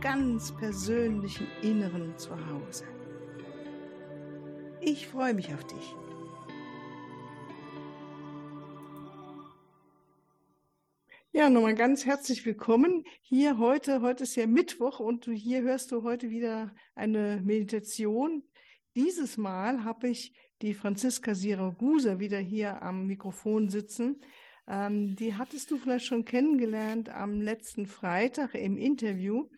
ganz persönlichen Inneren zu Hause. Ich freue mich auf dich. Ja, nochmal ganz herzlich willkommen hier heute. Heute ist ja Mittwoch und hier hörst du heute wieder eine Meditation. Dieses Mal habe ich die Franziska Siragusa wieder hier am Mikrofon sitzen. Ähm, die hattest du vielleicht schon kennengelernt am letzten Freitag im Interview.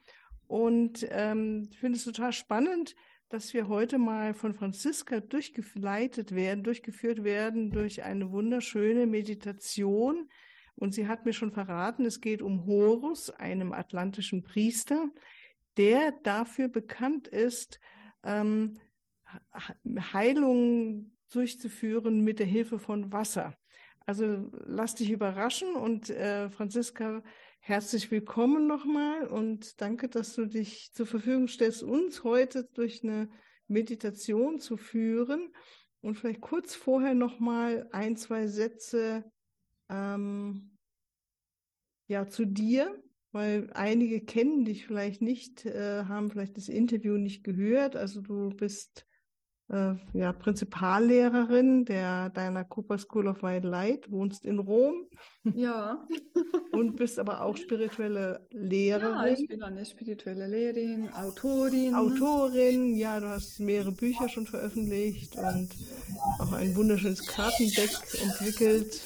Und ähm, ich finde es total spannend, dass wir heute mal von Franziska durchgeleitet werden, durchgeführt werden durch eine wunderschöne Meditation. Und sie hat mir schon verraten, es geht um Horus, einem atlantischen Priester, der dafür bekannt ist, ähm, Heilung durchzuführen mit der Hilfe von Wasser. Also lass dich überraschen und äh, Franziska, herzlich willkommen nochmal und danke, dass du dich zur Verfügung stellst, uns heute durch eine Meditation zu führen. Und vielleicht kurz vorher nochmal ein, zwei Sätze ähm, ja, zu dir, weil einige kennen dich vielleicht nicht, äh, haben vielleicht das Interview nicht gehört. Also du bist äh, ja, Prinzipallehrerin der deiner Cooper School of White Light, wohnst in Rom. Ja. und bist aber auch spirituelle Lehrerin. Ja, ich bin eine spirituelle Lehrerin, Autorin. Autorin, ja, du hast mehrere Bücher schon veröffentlicht und auch ein wunderschönes Kartendeck entwickelt.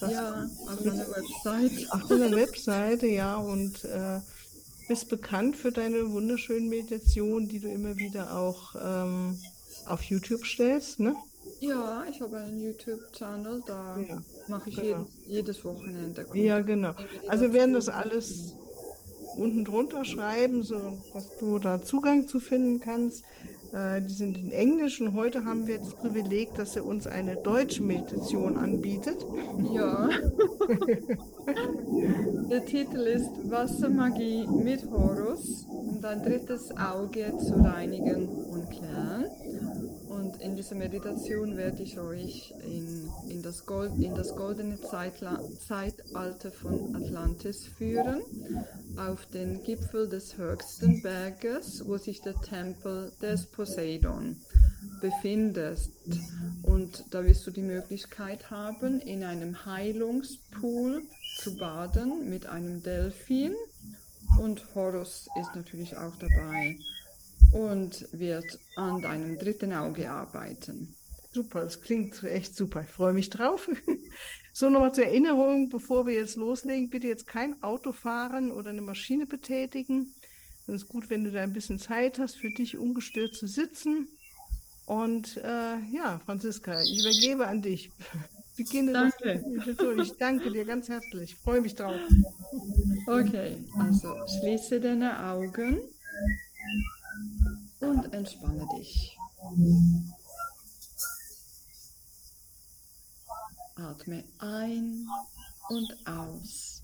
Ja, auf meiner Website. Auf deiner Webseite, ja, und äh, bist bekannt für deine wunderschönen Meditationen, die du immer wieder auch ähm, auf YouTube stellst, ne? Ja, ich habe einen YouTube-Channel, da ja, mache ich genau. je, jedes Wochenende. Ja, genau. Also wir werden das alles unten drunter schreiben, so dass du da Zugang zu finden kannst. Äh, die sind in Englisch und heute haben wir das Privileg, dass er uns eine deutsche Meditation anbietet. Ja. Der Titel ist Wassermagie mit Horus, um dein drittes Auge zu reinigen und klären. In dieser Meditation werde ich euch in, in, das, Gold, in das goldene Zeitla Zeitalter von Atlantis führen, auf den Gipfel des höchsten Berges, wo sich der Tempel des Poseidon befindet. Und da wirst du die Möglichkeit haben, in einem Heilungspool zu baden mit einem Delfin. Und Horus ist natürlich auch dabei und wird an deinem dritten Auge arbeiten. Super, das klingt echt super. Ich freue mich drauf. So, nochmal zur Erinnerung, bevor wir jetzt loslegen, bitte jetzt kein Auto fahren oder eine Maschine betätigen. Es ist gut, wenn du da ein bisschen Zeit hast, für dich ungestört zu sitzen. Und äh, ja, Franziska, ich übergebe an dich. Beginne danke. Das, ich danke dir ganz herzlich. Ich freue mich drauf. Okay, also schließe deine Augen und entspanne dich. Atme ein und aus.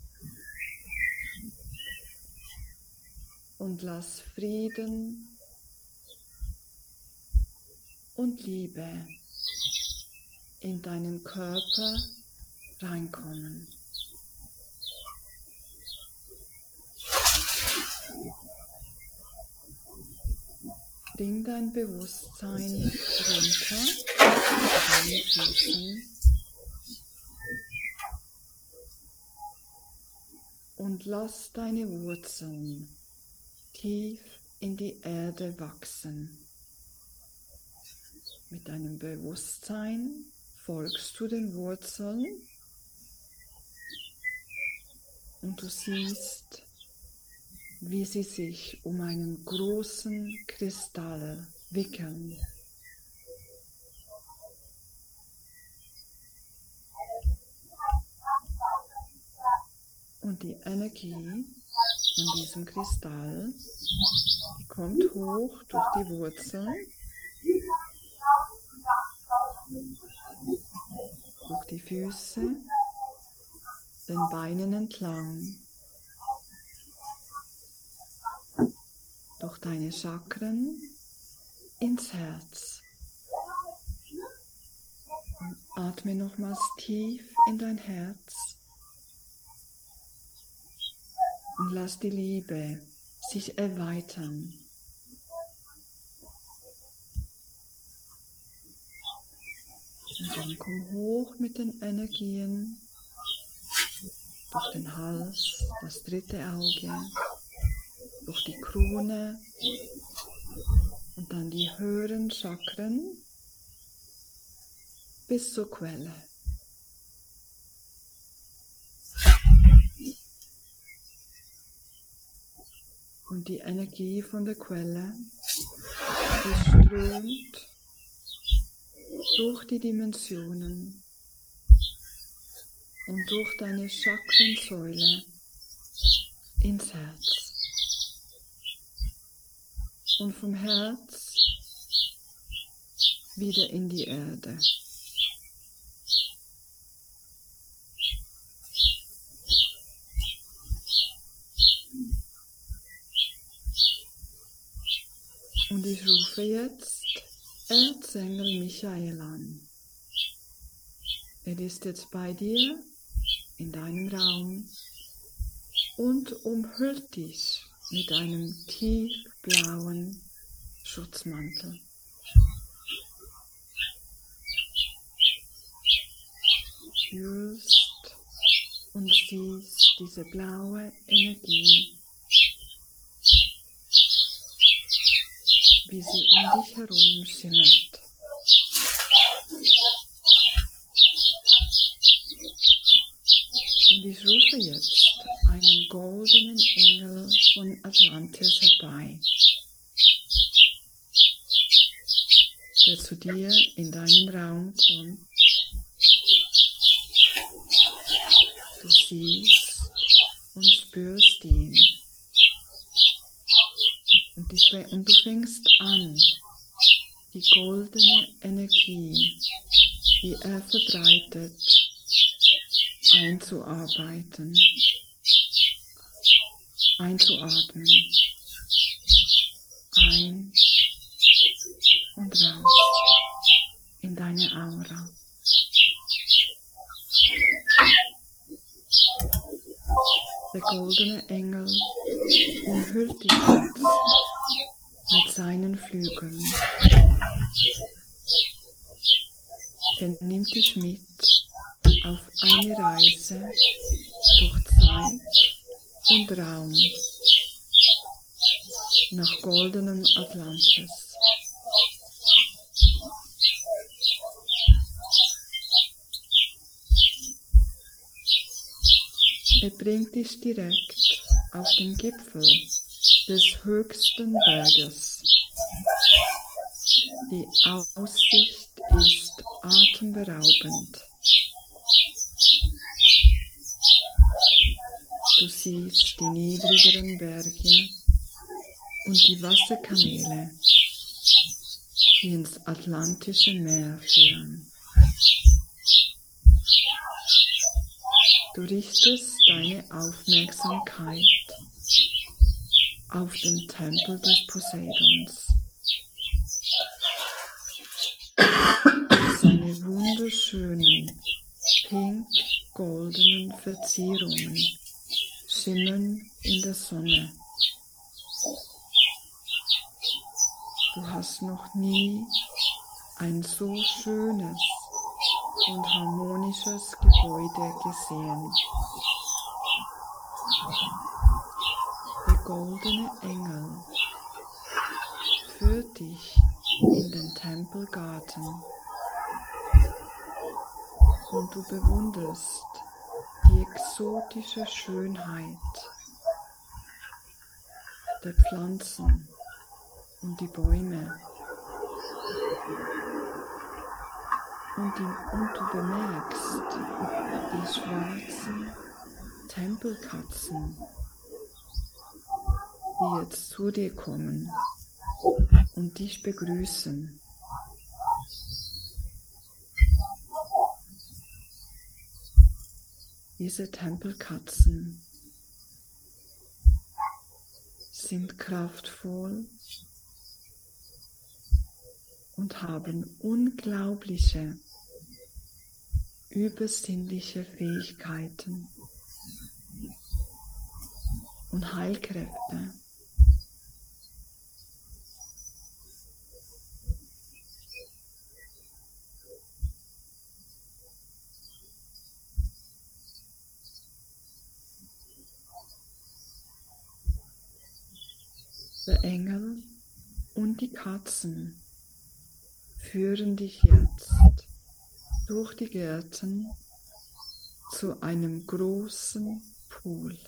Und lass Frieden und Liebe in deinen Körper reinkommen. Bring dein Bewusstsein runter, deine Füßen und lass deine Wurzeln tief in die Erde wachsen. Mit deinem Bewusstsein folgst du den Wurzeln und du siehst, wie sie sich um einen großen Kristall wickeln. Und die Energie von diesem Kristall. Die kommt hoch durch die Wurzeln, durch die Füße, den Beinen entlang, durch deine Chakren ins Herz. Und atme nochmals tief in dein Herz und lass die Liebe sich erweitern. Und dann komm hoch mit den Energien durch den Hals, das dritte Auge, durch die Krone und dann die höheren Chakren bis zur Quelle. Und die Energie von der Quelle, strömt durch die Dimensionen und durch deine Chakrensäule ins Herz. Und vom Herz wieder in die Erde. Und ich rufe jetzt Erzengel Michael an. Er ist jetzt bei dir in deinem Raum und umhüllt dich mit einem tiefblauen Schutzmantel. Fühlst und siehst diese blaue Energie wie sie um dich herum schimmert. Und ich rufe jetzt einen goldenen Engel von Atlantis herbei, der zu dir in deinen Raum kommt. Du siehst und spürst ihn. Und, die, und du fängst an, die goldene Energie, die er verbreitet, einzuarbeiten, einzuatmen, ein und raus in deine Aura. Der goldene Engel umhüllt dich mit seinen Flügeln. Er nimmt dich mit auf eine Reise durch Zeit und Raum nach goldenem Atlantis. Er bringt dich direkt auf den Gipfel des höchsten Berges. Die Aussicht ist atemberaubend. Du siehst die niedrigeren Berge und die Wasserkanäle, die ins Atlantische Meer führen. Du richtest deine Aufmerksamkeit auf den Tempel des Poseidons. Seine wunderschönen pink-goldenen Verzierungen schimmern in der Sonne. Du hast noch nie ein so schönes und harmonisches Gebäude gesehen. Der goldene Engel führt dich in den Tempelgarten und du bewunderst die exotische Schönheit der Pflanzen und die Bäume. Und, die, und du bemerkst die schwarzen Tempelkatzen, die jetzt zu dir kommen und dich begrüßen. Diese Tempelkatzen sind kraftvoll und haben unglaubliche, übersinnliche Fähigkeiten und Heilkräfte. Der Engel Katzen führen dich jetzt durch die Gärten zu einem großen Pool,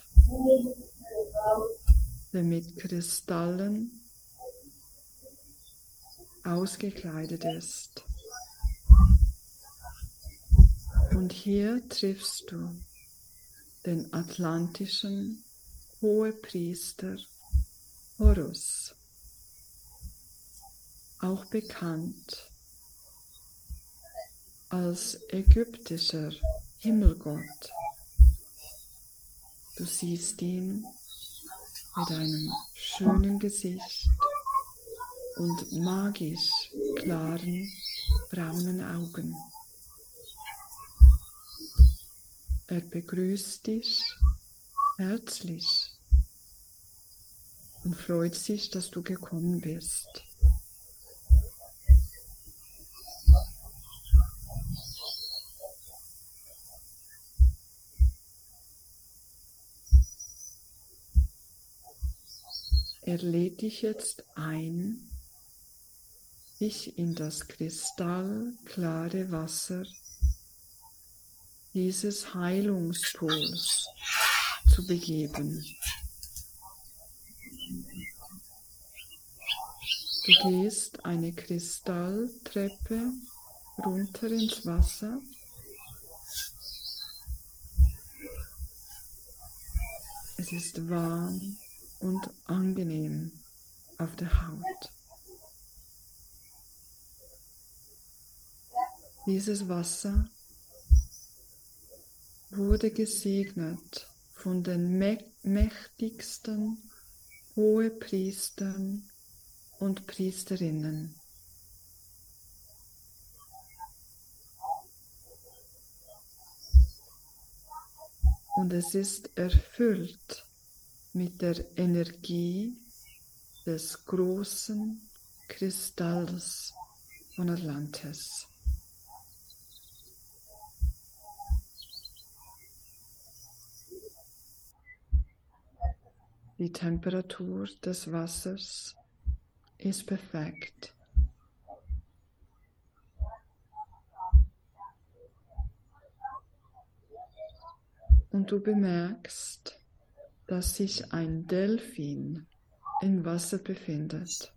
der mit Kristallen ausgekleidet ist. Und hier triffst du den atlantischen Hohepriester Horus, auch bekannt als ägyptischer Himmelgott. Du siehst ihn mit einem schönen Gesicht und magisch klaren braunen Augen. Er begrüßt dich herzlich und freut sich, dass du gekommen bist. Er lädt dich jetzt ein, dich in das kristallklare Wasser dieses Heilungspols zu begeben. Du gehst eine Kristalltreppe runter ins Wasser. Es ist warm und angenehm auf der Haut. Dieses Wasser wurde gesegnet von den mächtigsten Hohepriestern und Priesterinnen. Und es ist erfüllt mit der Energie des großen Kristalls von Atlantis. Die Temperatur des Wassers ist perfekt. Und du bemerkst, dass sich ein Delfin im Wasser befindet.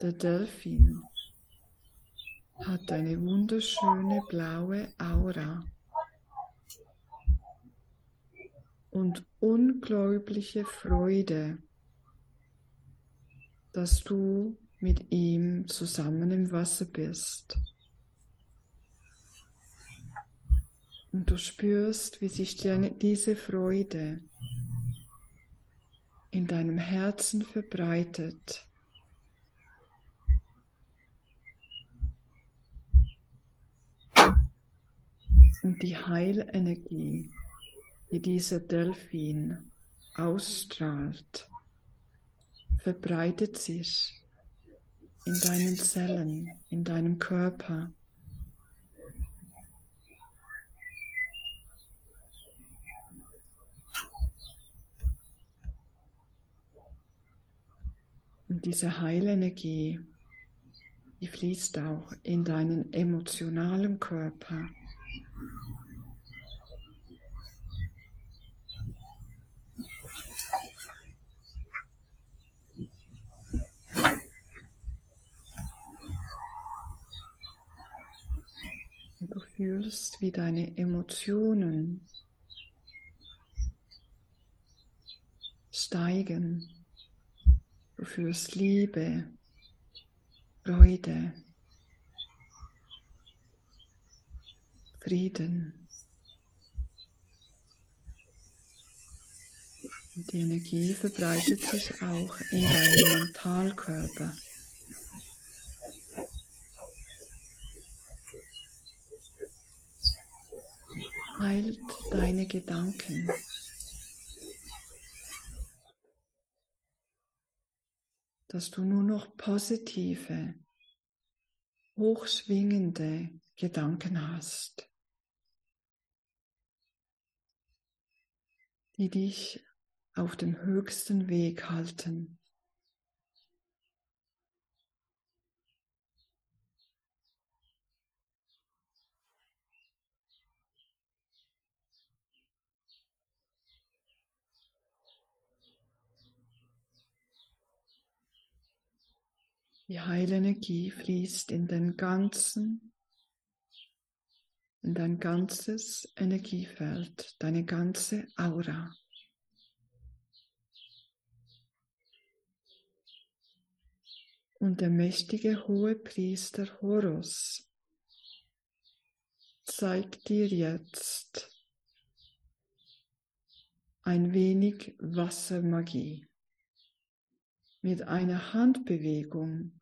Der Delfin hat eine wunderschöne blaue Aura und unglaubliche Freude dass du mit ihm zusammen im Wasser bist. Und du spürst, wie sich diese Freude in deinem Herzen verbreitet. Und die Heilenergie, die dieser Delfin ausstrahlt, verbreitet sich in deinen Zellen, in deinem Körper. Und diese Heilenergie, die fließt auch in deinen emotionalen Körper. fühlst, wie deine Emotionen steigen. Du fühlst Liebe, Freude, Frieden. Die Energie verbreitet sich auch in deinem Mentalkörper. Heilt deine Gedanken. Dass du nur noch positive, hochschwingende Gedanken hast, die dich auf dem höchsten Weg halten. Die Heilenergie fließt in den ganzen, in dein ganzes Energiefeld, deine ganze Aura. Und der mächtige hohe Priester Horus zeigt dir jetzt ein wenig Wassermagie. Mit einer Handbewegung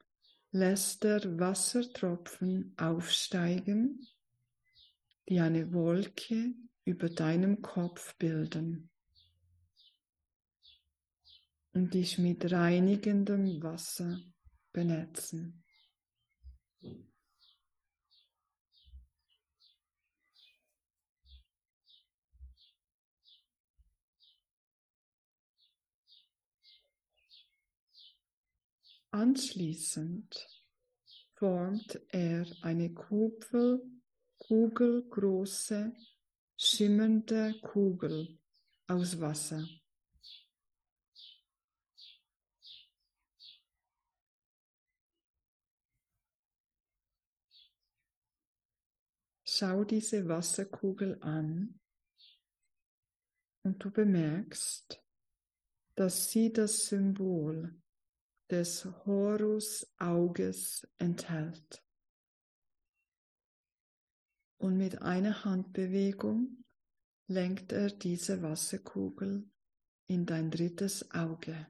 lässt er Wassertropfen aufsteigen, die eine Wolke über deinem Kopf bilden und dich mit reinigendem Wasser benetzen. Anschließend formt er eine Kugel, kugelgroße, schimmernde Kugel aus Wasser. Schau diese Wasserkugel an und du bemerkst, dass sie das Symbol des Horus-Auges enthält. Und mit einer Handbewegung lenkt er diese Wasserkugel in dein drittes Auge.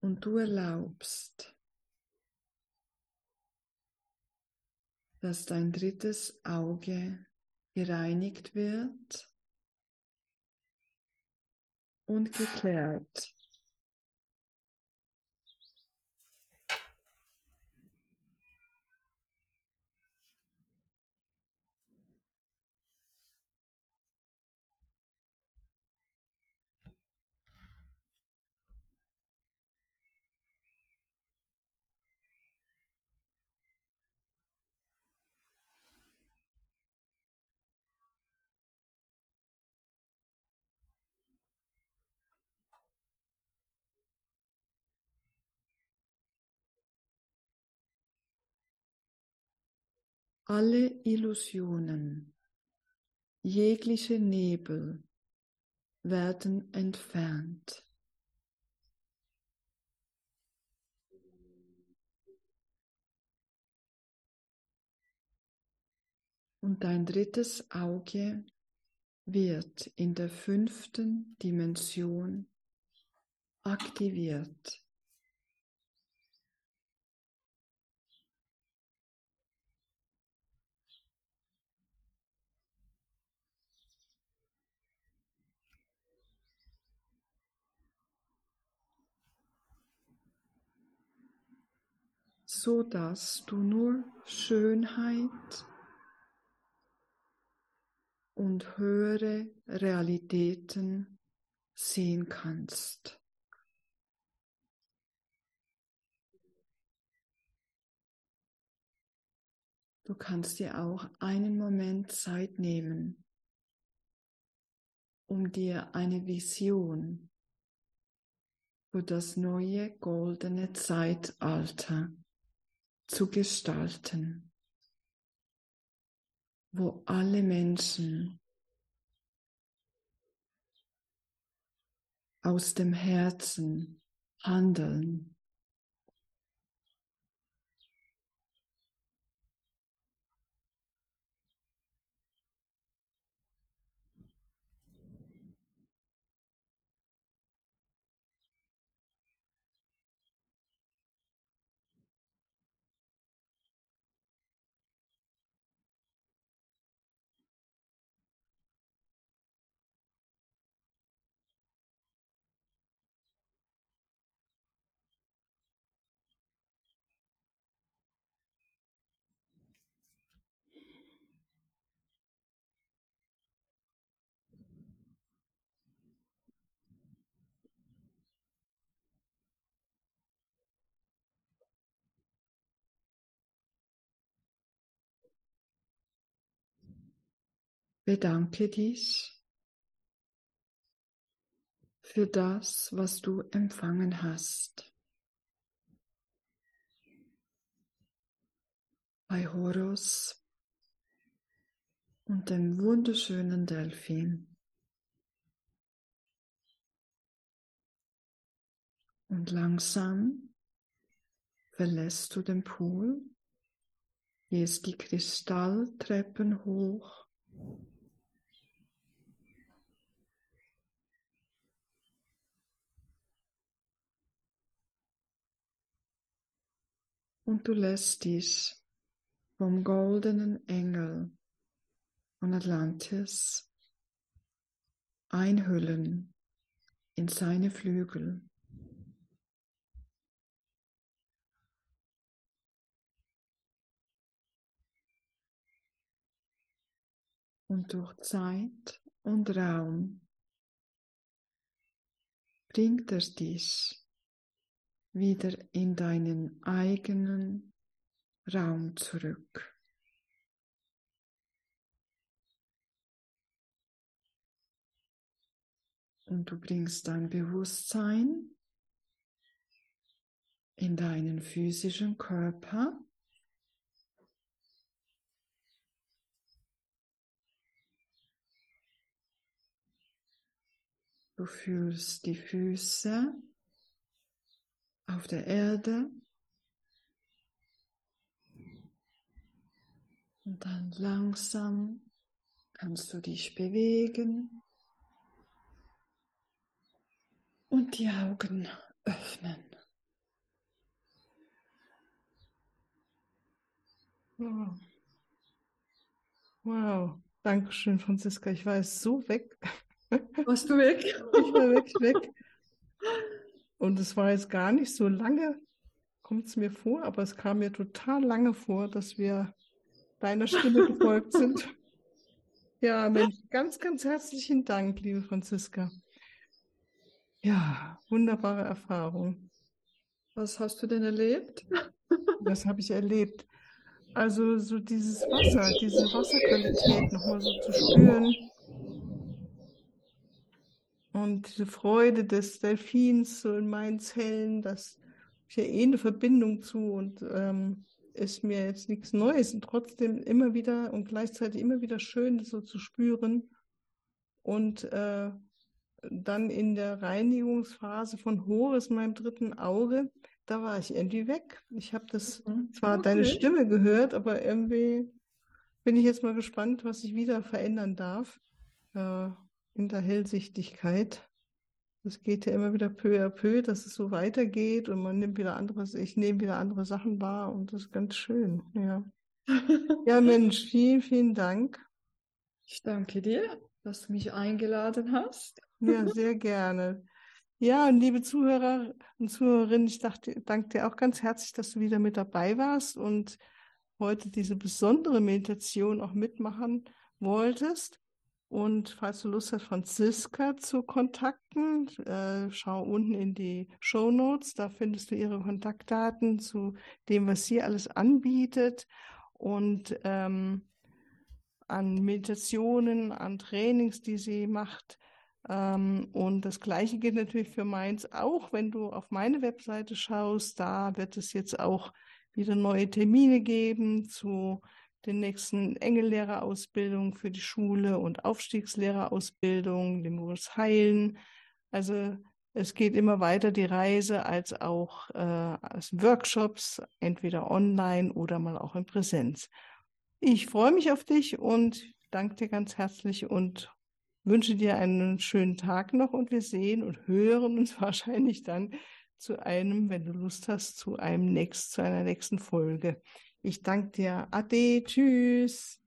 Und du erlaubst, dass dein drittes Auge gereinigt wird und geklärt. Alle Illusionen, jegliche Nebel werden entfernt. Und dein drittes Auge wird in der fünften Dimension aktiviert. So dass du nur Schönheit und höhere Realitäten sehen kannst. Du kannst dir auch einen Moment Zeit nehmen, um dir eine Vision für das neue goldene Zeitalter zu gestalten, wo alle Menschen aus dem Herzen handeln. Bedanke dich für das, was du empfangen hast. Bei Horus und dem wunderschönen Delfin. Und langsam verlässt du den Pool, gehst die Kristalltreppen hoch und du lässt dich vom goldenen Engel von Atlantis einhüllen in seine Flügel. Und durch Zeit und Raum bringt er dich wieder in deinen eigenen Raum zurück. Und du bringst dein Bewusstsein in deinen physischen Körper. Du fühlst die Füße auf der Erde. Und dann langsam kannst du dich bewegen und die Augen öffnen. Wow. Wow. Dankeschön, Franziska. Ich war jetzt so weg. Warst du weg? Ich war wirklich weg. Und es war jetzt gar nicht so lange, kommt es mir vor, aber es kam mir total lange vor, dass wir deiner Stimme gefolgt sind. Ja, Mensch, ganz, ganz herzlichen Dank, liebe Franziska. Ja, wunderbare Erfahrung. Was hast du denn erlebt? Was habe ich erlebt? Also so dieses Wasser, diese Wasserqualität nochmal so zu spüren und diese Freude des Delfins so in meinen Zellen, das ist ja eh eine Verbindung zu und ähm, ist mir jetzt nichts Neues und trotzdem immer wieder und gleichzeitig immer wieder schön, das so zu spüren. Und äh, dann in der Reinigungsphase von Horus, meinem dritten Auge, da war ich irgendwie weg. Ich habe das mhm. zwar okay. deine Stimme gehört, aber irgendwie bin ich jetzt mal gespannt, was ich wieder verändern darf. Äh, in der Hellsichtigkeit. Es geht ja immer wieder peu à peu, dass es so weitergeht und man nimmt wieder andere, ich nehme wieder andere Sachen wahr und das ist ganz schön, ja. ja, Mensch, vielen, vielen Dank. Ich danke dir, dass du mich eingeladen hast. ja, sehr gerne. Ja, und liebe Zuhörer und Zuhörerinnen, ich dachte, danke dir auch ganz herzlich, dass du wieder mit dabei warst und heute diese besondere Meditation auch mitmachen wolltest. Und falls du Lust hast, Franziska zu kontakten, äh, schau unten in die Show Notes. Da findest du ihre Kontaktdaten zu dem, was sie alles anbietet und ähm, an Meditationen, an Trainings, die sie macht. Ähm, und das Gleiche gilt natürlich für Mainz auch, wenn du auf meine Webseite schaust. Da wird es jetzt auch wieder neue Termine geben zu den nächsten Engellehrerausbildung für die Schule und Aufstiegslehrerausbildung, Moritz Heilen. Also Es geht immer weiter die Reise als auch äh, als Workshops, entweder online oder mal auch in Präsenz. Ich freue mich auf dich und danke dir ganz herzlich und wünsche dir einen schönen Tag noch und wir sehen und hören uns wahrscheinlich dann zu einem, wenn du Lust hast, zu einem nächsten, zu einer nächsten Folge. Ich danke dir. Ade, tschüss.